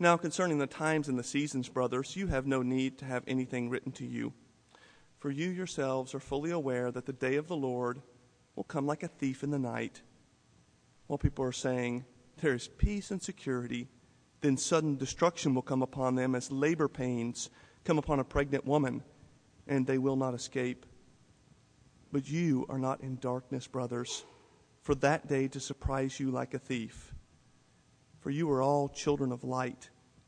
Now, concerning the times and the seasons, brothers, you have no need to have anything written to you, for you yourselves are fully aware that the day of the Lord will come like a thief in the night. While people are saying, There is peace and security, then sudden destruction will come upon them as labor pains come upon a pregnant woman, and they will not escape. But you are not in darkness, brothers, for that day to surprise you like a thief. For you are all children of light,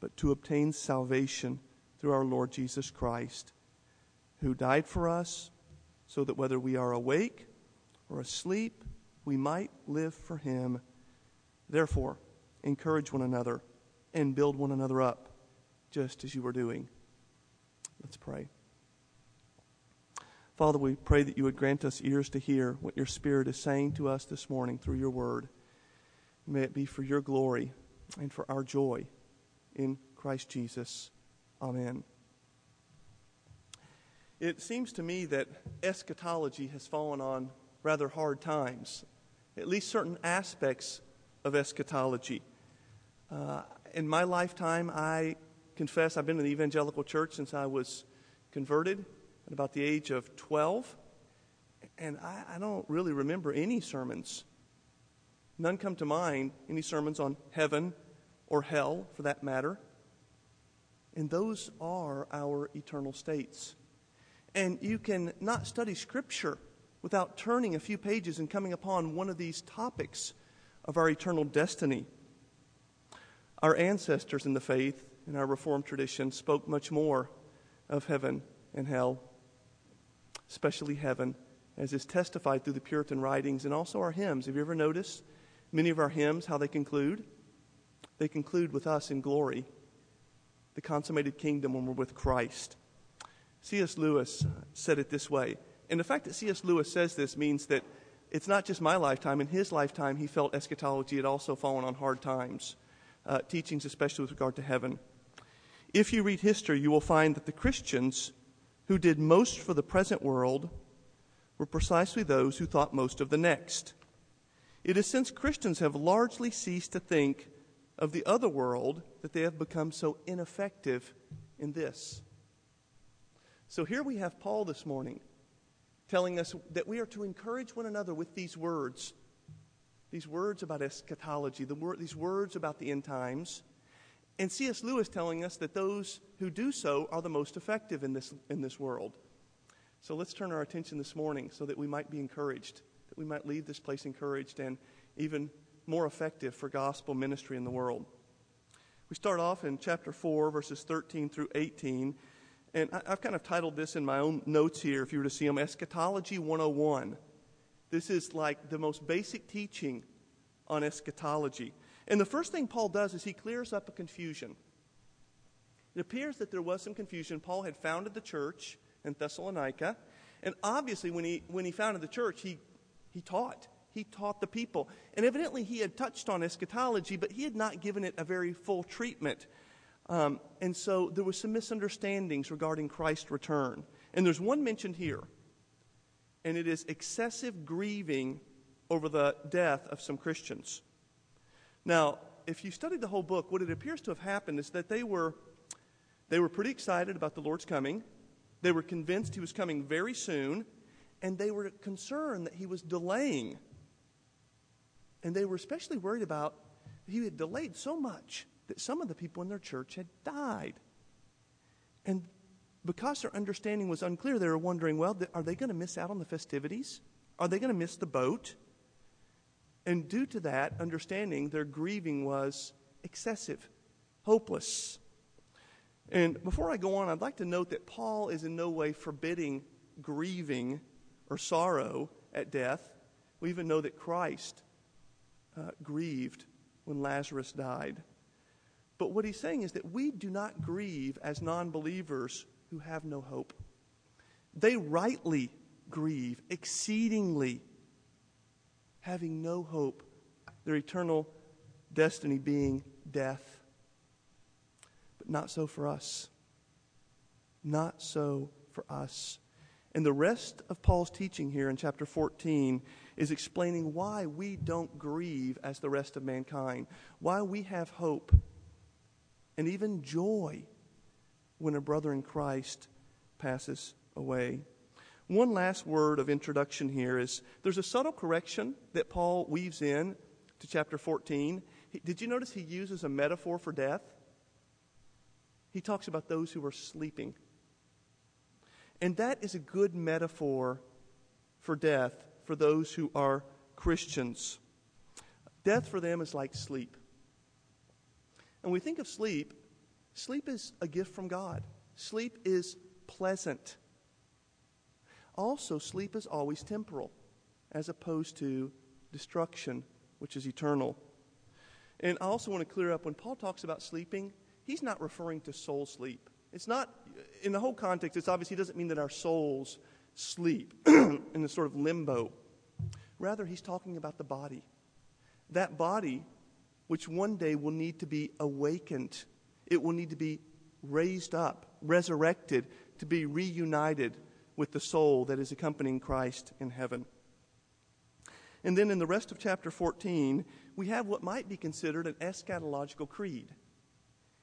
but to obtain salvation through our Lord Jesus Christ, who died for us, so that whether we are awake or asleep, we might live for him. Therefore, encourage one another and build one another up, just as you are doing. Let's pray. Father, we pray that you would grant us ears to hear what your Spirit is saying to us this morning through your word. May it be for your glory and for our joy in Christ Jesus. Amen. It seems to me that eschatology has fallen on rather hard times, at least certain aspects of eschatology. Uh, in my lifetime, I confess I've been in the evangelical church since I was converted at about the age of 12. And I, I don't really remember any sermons. None come to mind, any sermons on heaven or hell, for that matter. And those are our eternal states. And you can not study Scripture without turning a few pages and coming upon one of these topics of our eternal destiny. Our ancestors in the faith, in our Reformed tradition, spoke much more of heaven and hell especially heaven, as is testified through the Puritan writings and also our hymns. Have you ever noticed many of our hymns, how they conclude? They conclude with us in glory, the consummated kingdom when we're with Christ. C.S. Lewis said it this way. And the fact that C.S. Lewis says this means that it's not just my lifetime. In his lifetime, he felt eschatology had also fallen on hard times, uh, teachings especially with regard to heaven. If you read history, you will find that the Christians who did most for the present world were precisely those who thought most of the next. It is since Christians have largely ceased to think of the other world that they have become so ineffective in this. So here we have Paul this morning telling us that we are to encourage one another with these words. These words about eschatology, the word, these words about the end times. And C.S. Lewis telling us that those who do so are the most effective in this, in this world. So let's turn our attention this morning so that we might be encouraged, that we might leave this place encouraged and even more effective for gospel ministry in the world. We start off in chapter 4, verses 13 through 18. And I've kind of titled this in my own notes here, if you were to see them Eschatology 101. This is like the most basic teaching on eschatology. And the first thing Paul does is he clears up a confusion. It appears that there was some confusion. Paul had founded the church in Thessalonica, and obviously, when he, when he founded the church, he, he taught. He taught the people. And evidently, he had touched on eschatology, but he had not given it a very full treatment. Um, and so there was some misunderstandings regarding Christ's return. And there's one mentioned here, and it is excessive grieving over the death of some Christians. Now, if you studied the whole book, what it appears to have happened is that they were, they were pretty excited about the Lord's coming. They were convinced he was coming very soon, and they were concerned that he was delaying. And they were especially worried about he had delayed so much that some of the people in their church had died. And because their understanding was unclear, they were wondering well, are they going to miss out on the festivities? Are they going to miss the boat? And due to that understanding, their grieving was excessive, hopeless. And before I go on, I'd like to note that Paul is in no way forbidding grieving or sorrow at death. We even know that Christ uh, grieved when Lazarus died. But what he's saying is that we do not grieve as non believers who have no hope. They rightly grieve exceedingly, having no hope, their eternal destiny being death. But not so for us. Not so for us. And the rest of Paul's teaching here in chapter 14 is explaining why we don't grieve as the rest of mankind, why we have hope and even joy when a brother in Christ passes away. One last word of introduction here is there's a subtle correction that Paul weaves in to chapter 14. Did you notice he uses a metaphor for death? He talks about those who are sleeping. And that is a good metaphor for death for those who are Christians. Death for them is like sleep. And we think of sleep, sleep is a gift from God. Sleep is pleasant. Also, sleep is always temporal, as opposed to destruction, which is eternal. And I also want to clear up when Paul talks about sleeping, he's not referring to soul sleep. It's not, in the whole context, it's obvious he doesn't mean that our souls sleep in a sort of limbo. Rather, he's talking about the body. That body, which one day will need to be awakened, it will need to be raised up, resurrected, to be reunited with the soul that is accompanying Christ in heaven. And then in the rest of chapter 14, we have what might be considered an eschatological creed.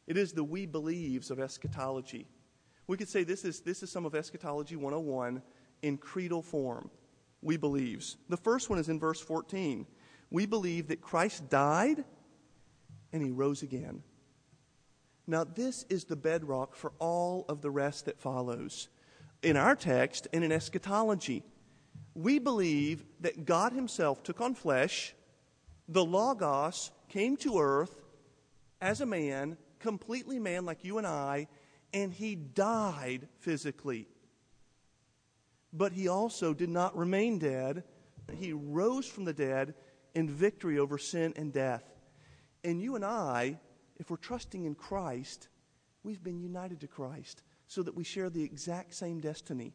It is the we believes of eschatology. We could say this is, this is some of Eschatology 101 in creedal form. We believes. The first one is in verse 14. We believe that Christ died and he rose again. Now, this is the bedrock for all of the rest that follows. In our text and in eschatology, we believe that God Himself took on flesh, the Logos came to earth as a man, completely man like you and I, and he died physically. But he also did not remain dead. He rose from the dead in victory over sin and death. And you and I, if we're trusting in Christ, we've been united to Christ so that we share the exact same destiny.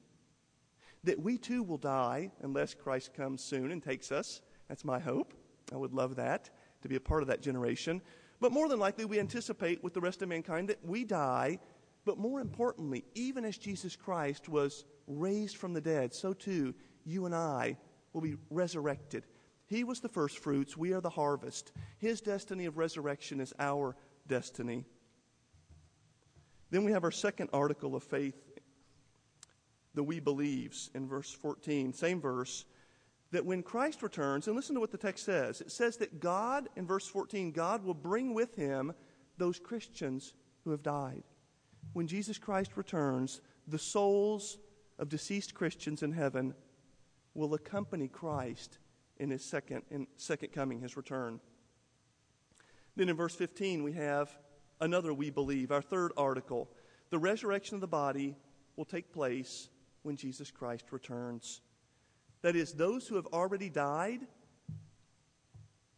That we too will die unless Christ comes soon and takes us. That's my hope. I would love that, to be a part of that generation. But more than likely, we anticipate with the rest of mankind that we die. But more importantly, even as Jesus Christ was raised from the dead, so too you and I will be resurrected. He was the first fruits, we are the harvest. His destiny of resurrection is our destiny. Then we have our second article of faith, the we believes, in verse 14, same verse that when Christ returns, and listen to what the text says it says that God, in verse 14, God will bring with him those Christians who have died. When Jesus Christ returns, the souls of deceased Christians in heaven will accompany Christ in his second, in second coming, his return. Then in verse 15, we have another we believe, our third article. The resurrection of the body will take place when Jesus Christ returns. That is, those who have already died,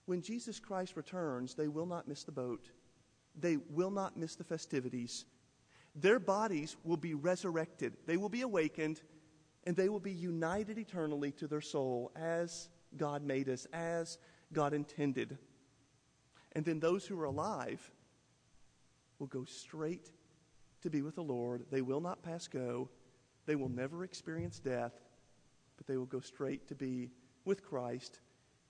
when Jesus Christ returns, they will not miss the boat. They will not miss the festivities. Their bodies will be resurrected, they will be awakened, and they will be united eternally to their soul as God made us, as God intended. And then those who are alive will go straight to be with the Lord. They will not pass go. They will never experience death, but they will go straight to be with Christ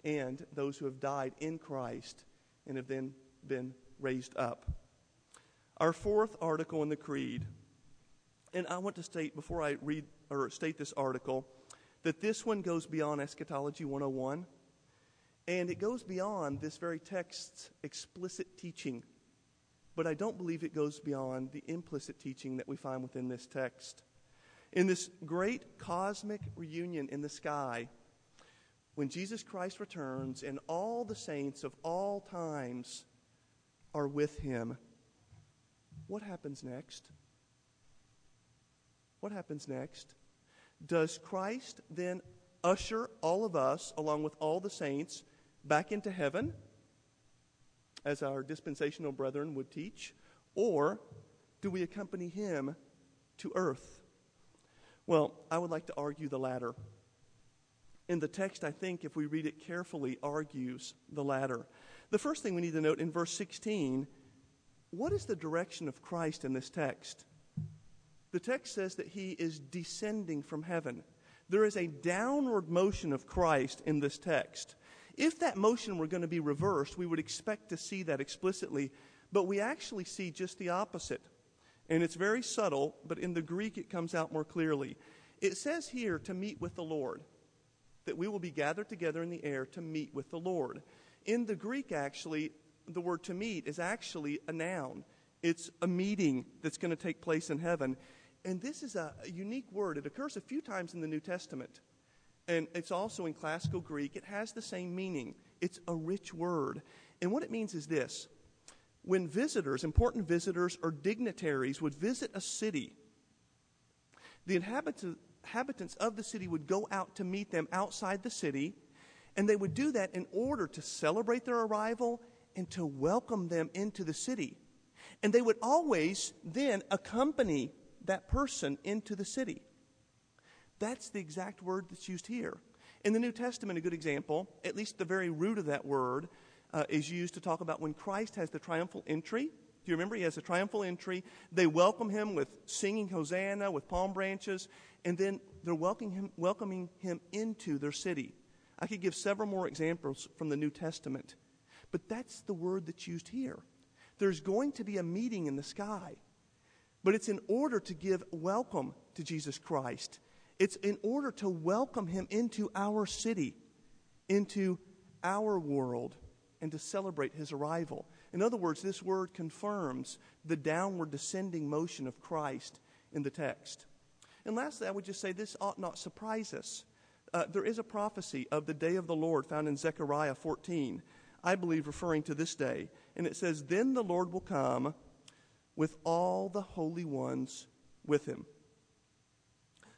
and those who have died in Christ and have then been raised up. Our fourth article in the Creed, and I want to state before I read or state this article that this one goes beyond Eschatology 101, and it goes beyond this very text's explicit teaching. But I don't believe it goes beyond the implicit teaching that we find within this text. In this great cosmic reunion in the sky, when Jesus Christ returns and all the saints of all times are with him, what happens next? What happens next? Does Christ then usher all of us, along with all the saints, back into heaven, as our dispensational brethren would teach? Or do we accompany him to earth? Well, I would like to argue the latter. In the text, I think, if we read it carefully, argues the latter. The first thing we need to note in verse 16 what is the direction of Christ in this text? The text says that he is descending from heaven. There is a downward motion of Christ in this text. If that motion were going to be reversed, we would expect to see that explicitly, but we actually see just the opposite. And it's very subtle, but in the Greek it comes out more clearly. It says here to meet with the Lord, that we will be gathered together in the air to meet with the Lord. In the Greek, actually, the word to meet is actually a noun. It's a meeting that's going to take place in heaven. And this is a, a unique word. It occurs a few times in the New Testament. And it's also in classical Greek. It has the same meaning. It's a rich word. And what it means is this when visitors, important visitors or dignitaries, would visit a city, the inhabitants of the city would go out to meet them outside the city, and they would do that in order to celebrate their arrival and to welcome them into the city. And they would always then accompany that person into the city. That's the exact word that's used here. In the New Testament, a good example, at least the very root of that word, uh, is used to talk about when Christ has the triumphal entry. Do you remember? He has a triumphal entry. They welcome him with singing Hosanna, with palm branches, and then they're welcoming him, welcoming him into their city. I could give several more examples from the New Testament, but that's the word that's used here. There's going to be a meeting in the sky. But it's in order to give welcome to Jesus Christ. It's in order to welcome him into our city, into our world, and to celebrate his arrival. In other words, this word confirms the downward descending motion of Christ in the text. And lastly, I would just say this ought not surprise us. Uh, there is a prophecy of the day of the Lord found in Zechariah 14, I believe referring to this day. And it says, Then the Lord will come with all the holy ones with him.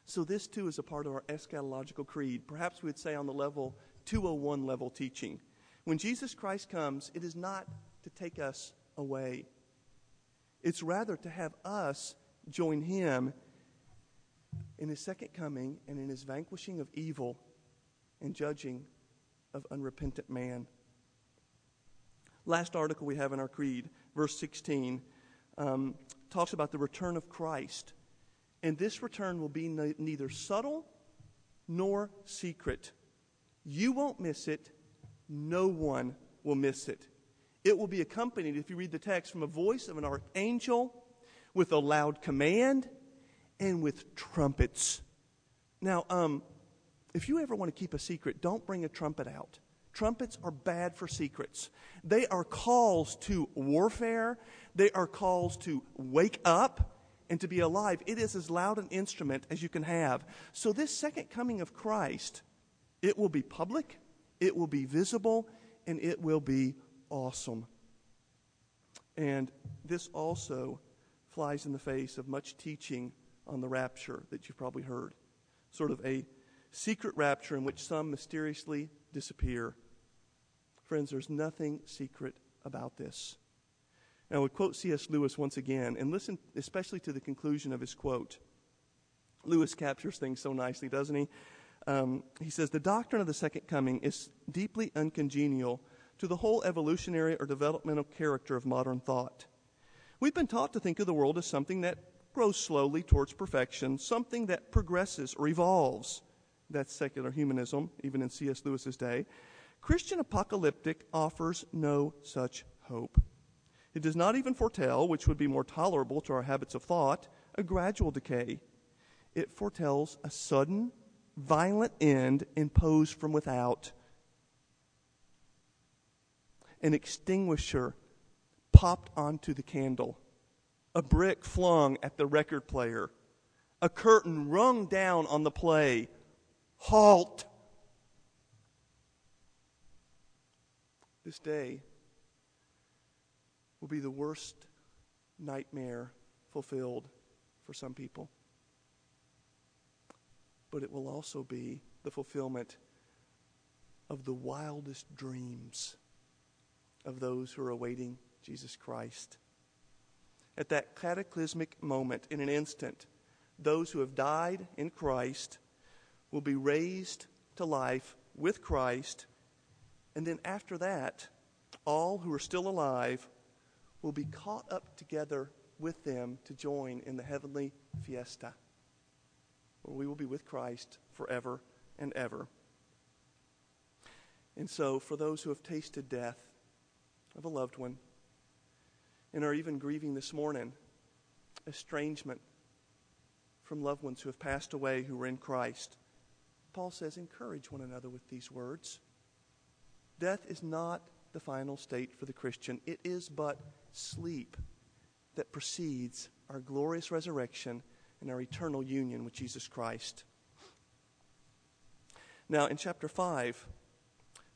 So, this too is a part of our eschatological creed. Perhaps we'd say on the level 201 level teaching. When Jesus Christ comes, it is not to take us away, it's rather to have us join him in his second coming and in his vanquishing of evil and judging of unrepentant man. Last article we have in our creed, verse 16 um, talks about the return of Christ. And this return will be ne- neither subtle nor secret. You won't miss it. No one will miss it. It will be accompanied, if you read the text, from a voice of an archangel with a loud command and with trumpets. Now, um, if you ever want to keep a secret, don't bring a trumpet out. Trumpets are bad for secrets. They are calls to warfare. They are calls to wake up and to be alive. It is as loud an instrument as you can have. So, this second coming of Christ, it will be public, it will be visible, and it will be awesome. And this also flies in the face of much teaching on the rapture that you've probably heard. Sort of a secret rapture in which some mysteriously disappear Friends, there's nothing secret about this. Now, I would quote C.S. Lewis once again, and listen especially to the conclusion of his quote. Lewis captures things so nicely, doesn't he? Um, he says, The doctrine of the second coming is deeply uncongenial to the whole evolutionary or developmental character of modern thought. We've been taught to think of the world as something that grows slowly towards perfection, something that progresses or evolves. That's secular humanism, even in C.S. Lewis's day. Christian apocalyptic offers no such hope. It does not even foretell, which would be more tolerable to our habits of thought, a gradual decay. It foretells a sudden, violent end imposed from without. An extinguisher popped onto the candle, a brick flung at the record player, a curtain rung down on the play. Halt! This day will be the worst nightmare fulfilled for some people. But it will also be the fulfillment of the wildest dreams of those who are awaiting Jesus Christ. At that cataclysmic moment, in an instant, those who have died in Christ will be raised to life with Christ. And then after that, all who are still alive will be caught up together with them to join in the heavenly fiesta, where we will be with Christ forever and ever. And so, for those who have tasted death of a loved one and are even grieving this morning estrangement from loved ones who have passed away who were in Christ, Paul says, encourage one another with these words. Death is not the final state for the Christian, it is but sleep that precedes our glorious resurrection and our eternal union with Jesus Christ. Now, in chapter 5,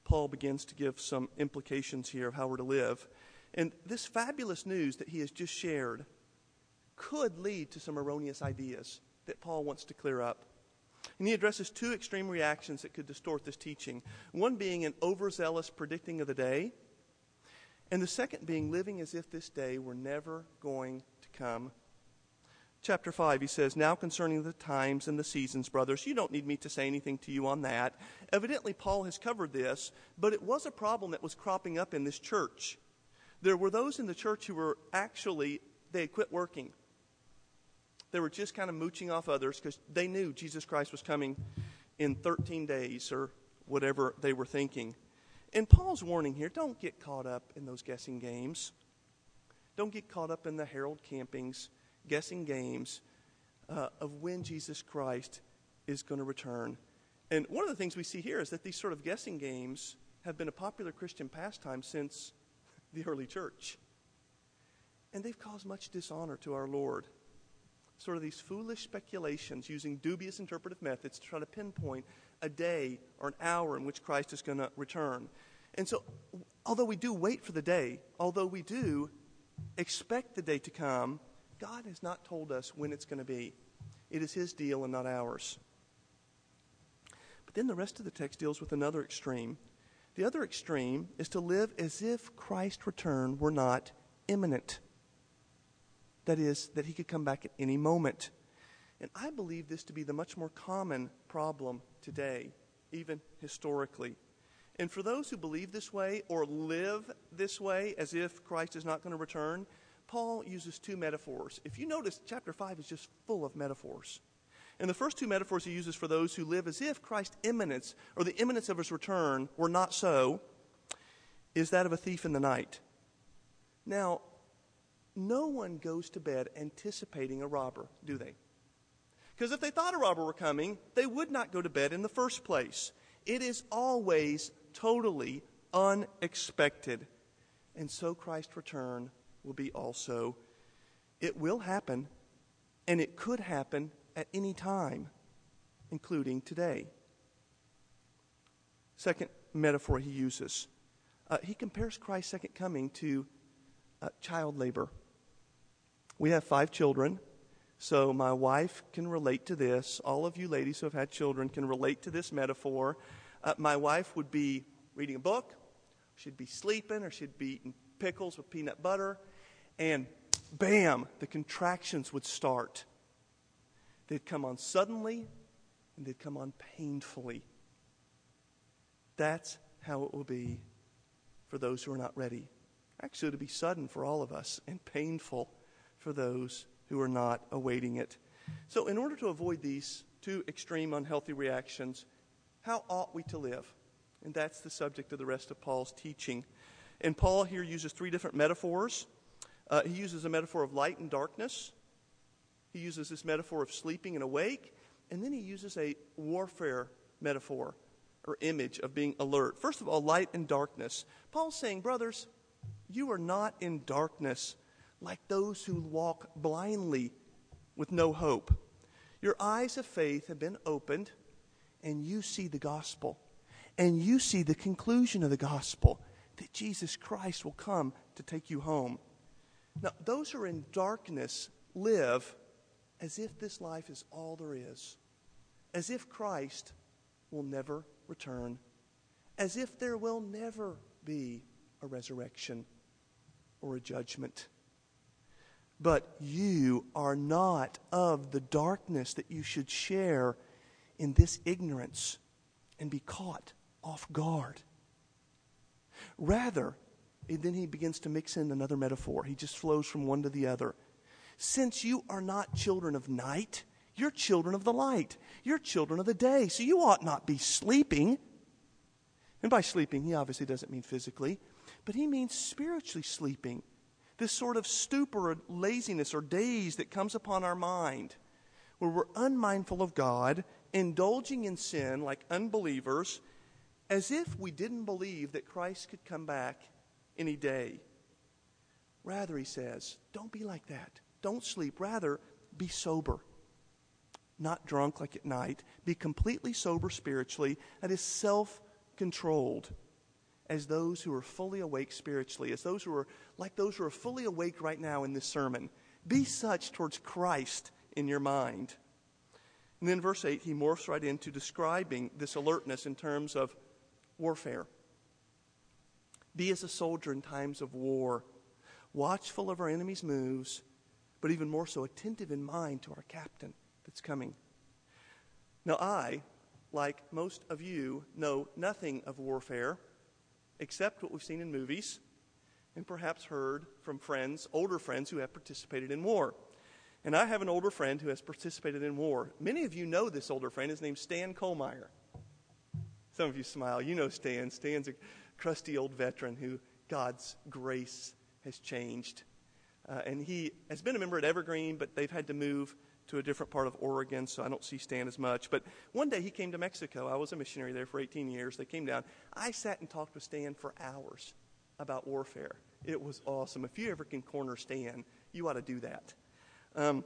Paul begins to give some implications here of how we're to live. And this fabulous news that he has just shared could lead to some erroneous ideas that Paul wants to clear up. And he addresses two extreme reactions that could distort this teaching one being an overzealous predicting of the day, and the second being living as if this day were never going to come. Chapter 5, he says, Now concerning the times and the seasons, brothers, you don't need me to say anything to you on that. Evidently, Paul has covered this, but it was a problem that was cropping up in this church. There were those in the church who were actually, they had quit working. They were just kind of mooching off others because they knew Jesus Christ was coming in 13 days or whatever they were thinking. And Paul's warning here don't get caught up in those guessing games. Don't get caught up in the Harold Campings guessing games uh, of when Jesus Christ is going to return. And one of the things we see here is that these sort of guessing games have been a popular Christian pastime since the early church. And they've caused much dishonor to our Lord. Sort of these foolish speculations using dubious interpretive methods to try to pinpoint a day or an hour in which Christ is going to return. And so, although we do wait for the day, although we do expect the day to come, God has not told us when it's going to be. It is His deal and not ours. But then the rest of the text deals with another extreme. The other extreme is to live as if Christ's return were not imminent. That is, that He could come back at any moment. And I believe this to be the much more common problem today, even historically. And for those who believe this way or live this way as if Christ is not going to return, Paul uses two metaphors. If you notice, chapter 5 is just full of metaphors. And the first two metaphors he uses for those who live as if Christ's imminence or the imminence of his return were not so is that of a thief in the night. Now, no one goes to bed anticipating a robber, do they? Because if they thought a robber were coming, they would not go to bed in the first place. It is always totally unexpected. And so Christ's return will be also. It will happen, and it could happen at any time, including today. Second metaphor he uses uh, he compares Christ's second coming to uh, child labor. We have five children. So my wife can relate to this. All of you ladies who have had children can relate to this metaphor. Uh, my wife would be reading a book, she'd be sleeping, or she'd be eating pickles with peanut butter, and bam, the contractions would start. They'd come on suddenly, and they'd come on painfully. That's how it will be for those who are not ready. Actually, it'll be sudden for all of us and painful for those who are not awaiting it. So, in order to avoid these two extreme unhealthy reactions, how ought we to live? And that's the subject of the rest of Paul's teaching. And Paul here uses three different metaphors. Uh, he uses a metaphor of light and darkness, he uses this metaphor of sleeping and awake, and then he uses a warfare metaphor or image of being alert. First of all, light and darkness. Paul's saying, brothers, you are not in darkness like those who walk blindly with no hope. Your eyes of faith have been opened, and you see the gospel. And you see the conclusion of the gospel that Jesus Christ will come to take you home. Now, those who are in darkness live as if this life is all there is, as if Christ will never return, as if there will never be a resurrection or a judgment. But you are not of the darkness that you should share in this ignorance and be caught off guard. Rather, then he begins to mix in another metaphor. He just flows from one to the other. Since you are not children of night, you're children of the light. You're children of the day. So you ought not be sleeping. And by sleeping, he obviously doesn't mean physically, but he means spiritually sleeping. This sort of stupor or laziness or daze that comes upon our mind, where we're unmindful of God, indulging in sin like unbelievers, as if we didn't believe that Christ could come back any day. Rather, he says, don't be like that. Don't sleep. Rather, be sober not drunk like at night. Be completely sober spiritually. That is self controlled as those who are fully awake spiritually, as those who are like those who are fully awake right now in this sermon. Be such towards Christ in your mind. And then, verse 8, he morphs right into describing this alertness in terms of warfare. Be as a soldier in times of war, watchful of our enemy's moves, but even more so, attentive in mind to our captain that's coming. Now, I, like most of you, know nothing of warfare except what we've seen in movies and perhaps heard from friends, older friends who have participated in war. And I have an older friend who has participated in war. Many of you know this older friend. His name's Stan Kohlmeyer. Some of you smile. You know Stan. Stan's a crusty old veteran who God's grace has changed. Uh, and he has been a member at Evergreen, but they've had to move to a different part of Oregon, so I don't see Stan as much. But one day he came to Mexico. I was a missionary there for 18 years. They came down. I sat and talked with Stan for hours about warfare. It was awesome. If you ever can corner Stan, you ought to do that. Um,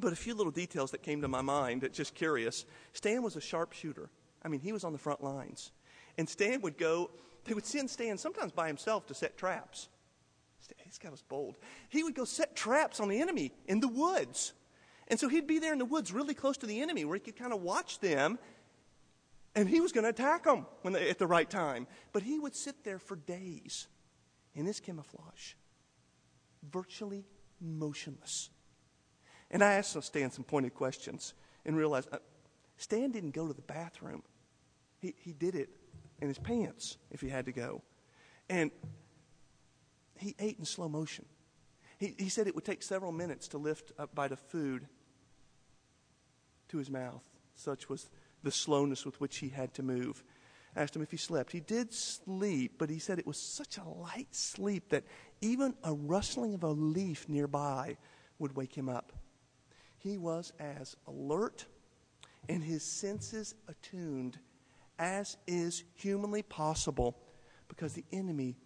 but a few little details that came to my mind that just curious. Stan was a sharpshooter. I mean, he was on the front lines. And Stan would go, they would send Stan sometimes by himself to set traps. This guy was bold. He would go set traps on the enemy in the woods. And so he'd be there in the woods really close to the enemy where he could kind of watch them and he was going to attack them when they, at the right time. But he would sit there for days in his camouflage, virtually motionless. And I asked Stan some pointed questions and realized uh, Stan didn't go to the bathroom. He, he did it in his pants if he had to go. And he ate in slow motion. He, he said it would take several minutes to lift a bite of food to his mouth. Such was the slowness with which he had to move. I asked him if he slept. He did sleep, but he said it was such a light sleep that even a rustling of a leaf nearby would wake him up. He was as alert and his senses attuned as is humanly possible because the enemy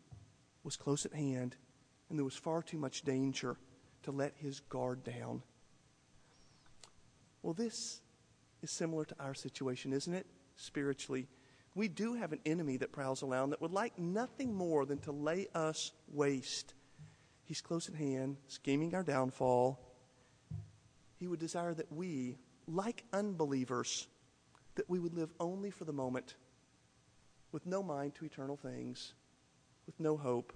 was close at hand and there was far too much danger to let his guard down. Well, this is similar to our situation, isn't it? Spiritually. We do have an enemy that prowls around that would like nothing more than to lay us waste. He's close at hand, scheming our downfall. He would desire that we, like unbelievers, that we would live only for the moment, with no mind to eternal things, with no hope.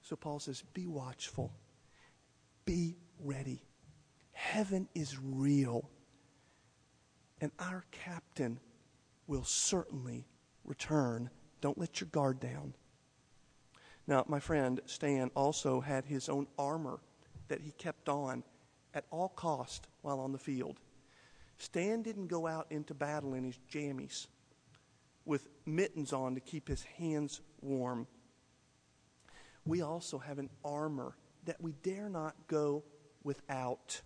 So Paul says, Be watchful, be ready. Heaven is real, and our captain will certainly return. Don't let your guard down. Now, my friend Stan also had his own armor that he kept on at all cost while on the field. Stan didn't go out into battle in his jammies with mittens on to keep his hands warm. We also have an armor that we dare not go without.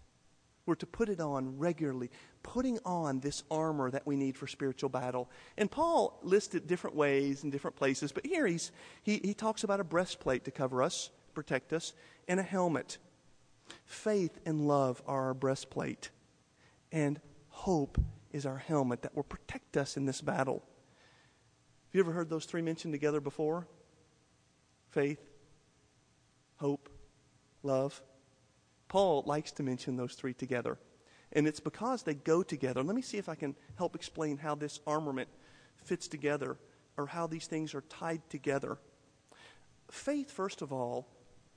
We're to put it on regularly, putting on this armor that we need for spiritual battle. And Paul listed different ways in different places, but here he's, he, he talks about a breastplate to cover us, protect us, and a helmet. Faith and love are our breastplate, and hope is our helmet that will protect us in this battle. Have you ever heard those three mentioned together before? Faith, hope, love. Paul likes to mention those three together. And it's because they go together. Let me see if I can help explain how this armament fits together or how these things are tied together. Faith, first of all,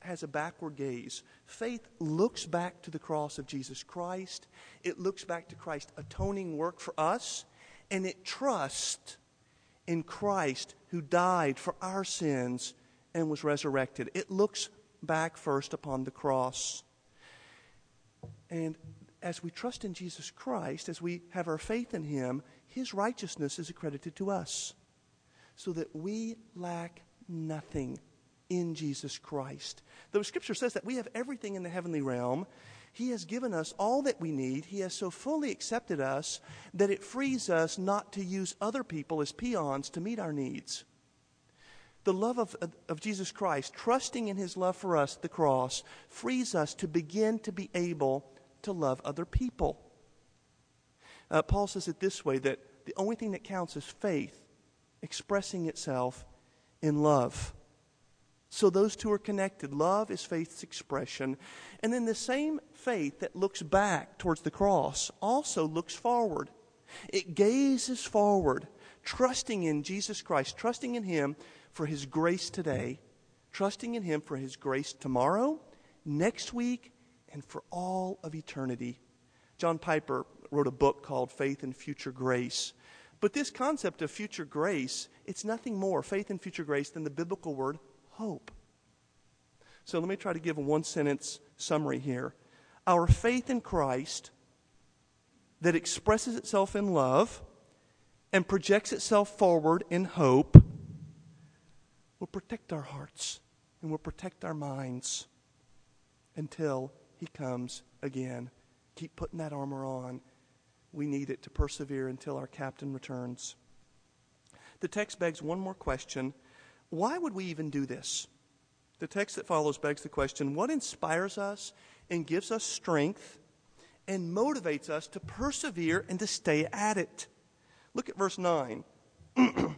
has a backward gaze. Faith looks back to the cross of Jesus Christ, it looks back to Christ's atoning work for us, and it trusts in Christ who died for our sins and was resurrected. It looks back first upon the cross. And as we trust in Jesus Christ, as we have our faith in Him, His righteousness is accredited to us so that we lack nothing in Jesus Christ. The scripture says that we have everything in the heavenly realm. He has given us all that we need. He has so fully accepted us that it frees us not to use other people as peons to meet our needs. The love of, of Jesus Christ, trusting in his love for us, the cross, frees us to begin to be able to love other people. Uh, Paul says it this way that the only thing that counts is faith expressing itself in love. So those two are connected. Love is faith's expression. And then the same faith that looks back towards the cross also looks forward. It gazes forward, trusting in Jesus Christ, trusting in Him for His grace today, trusting in Him for His grace tomorrow, next week, and for all of eternity. John Piper wrote a book called Faith and Future Grace. But this concept of future grace, it's nothing more, faith and future grace, than the biblical word hope. So let me try to give a one sentence summary here. Our faith in Christ that expresses itself in love and projects itself forward in hope will protect our hearts and will protect our minds until he comes again. Keep putting that armor on. We need it to persevere until our captain returns. The text begs one more question why would we even do this? The text that follows begs the question what inspires us and gives us strength and motivates us to persevere and to stay at it? Look at verse 9 of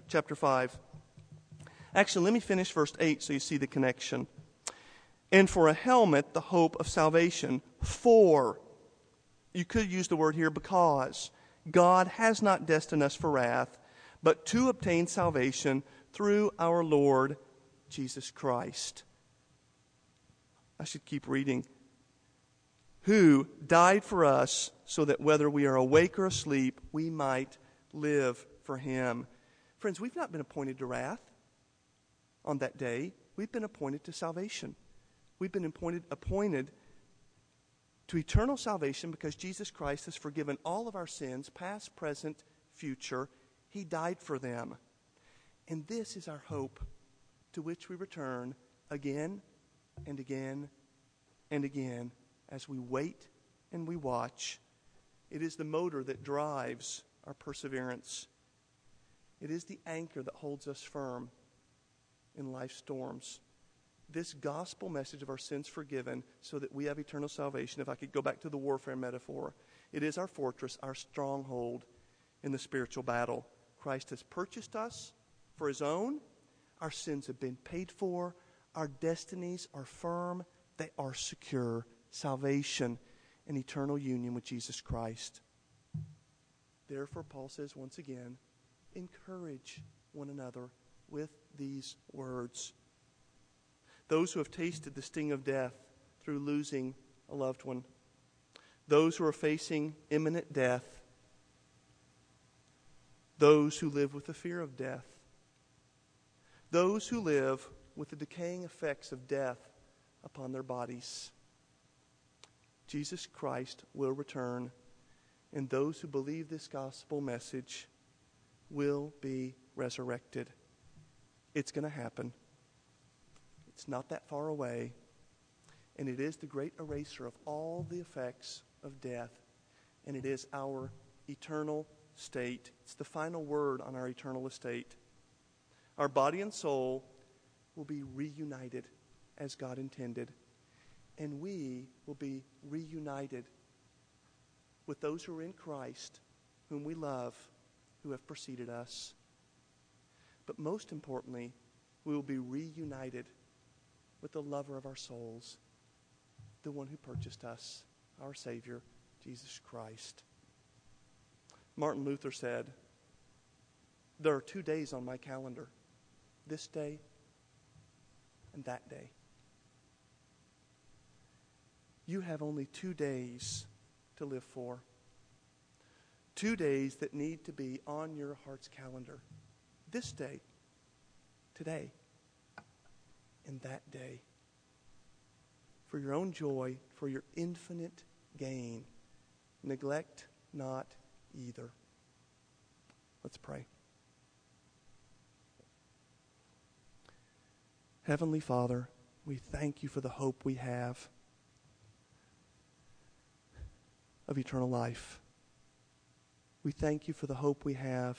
chapter 5. Actually, let me finish verse 8 so you see the connection. And for a helmet, the hope of salvation. For, you could use the word here because, God has not destined us for wrath, but to obtain salvation through our Lord Jesus Christ. I should keep reading. Who died for us so that whether we are awake or asleep, we might live for him. Friends, we've not been appointed to wrath on that day, we've been appointed to salvation. We've been appointed, appointed to eternal salvation because Jesus Christ has forgiven all of our sins, past, present, future. He died for them. And this is our hope to which we return again and again and again as we wait and we watch. It is the motor that drives our perseverance. It is the anchor that holds us firm in life's storms. This gospel message of our sins forgiven so that we have eternal salvation, if I could go back to the warfare metaphor, it is our fortress, our stronghold in the spiritual battle. Christ has purchased us for his own. Our sins have been paid for. Our destinies are firm, they are secure. Salvation and eternal union with Jesus Christ. Therefore, Paul says once again, encourage one another with these words. Those who have tasted the sting of death through losing a loved one, those who are facing imminent death, those who live with the fear of death, those who live with the decaying effects of death upon their bodies. Jesus Christ will return, and those who believe this gospel message will be resurrected. It's going to happen. It's not that far away, and it is the great eraser of all the effects of death, and it is our eternal state. It's the final word on our eternal estate. Our body and soul will be reunited as God intended, and we will be reunited with those who are in Christ, whom we love, who have preceded us. But most importantly, we will be reunited with the lover of our souls, the one who purchased us, our Savior, Jesus Christ. Martin Luther said, There are two days on my calendar this day and that day. You have only two days to live for. Two days that need to be on your heart's calendar. This day, today, and that day. For your own joy, for your infinite gain. Neglect not either. Let's pray. Heavenly Father, we thank you for the hope we have of eternal life. We thank you for the hope we have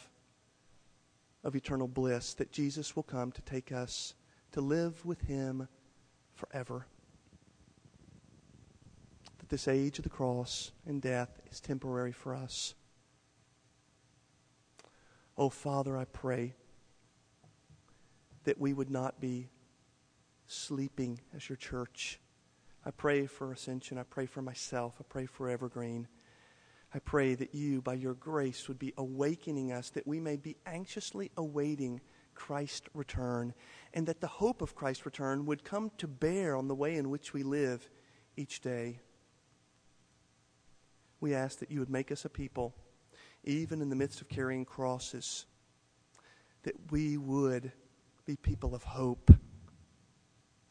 of eternal bliss, that Jesus will come to take us to live with Him forever. That this age of the cross and death is temporary for us. Oh, Father, I pray that we would not be sleeping as your church. I pray for Ascension. I pray for myself. I pray for Evergreen. I pray that you, by your grace, would be awakening us, that we may be anxiously awaiting Christ's return, and that the hope of Christ's return would come to bear on the way in which we live each day. We ask that you would make us a people, even in the midst of carrying crosses, that we would be people of hope,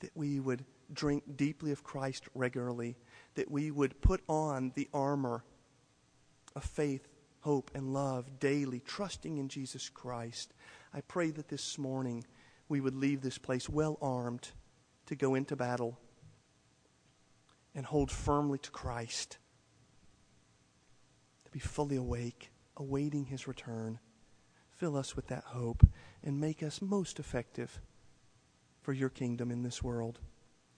that we would drink deeply of Christ regularly, that we would put on the armor of faith, hope, and love daily, trusting in Jesus Christ. I pray that this morning we would leave this place well armed to go into battle and hold firmly to Christ, to be fully awake, awaiting his return. Fill us with that hope and make us most effective for your kingdom in this world.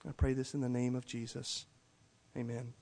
I pray this in the name of Jesus. Amen.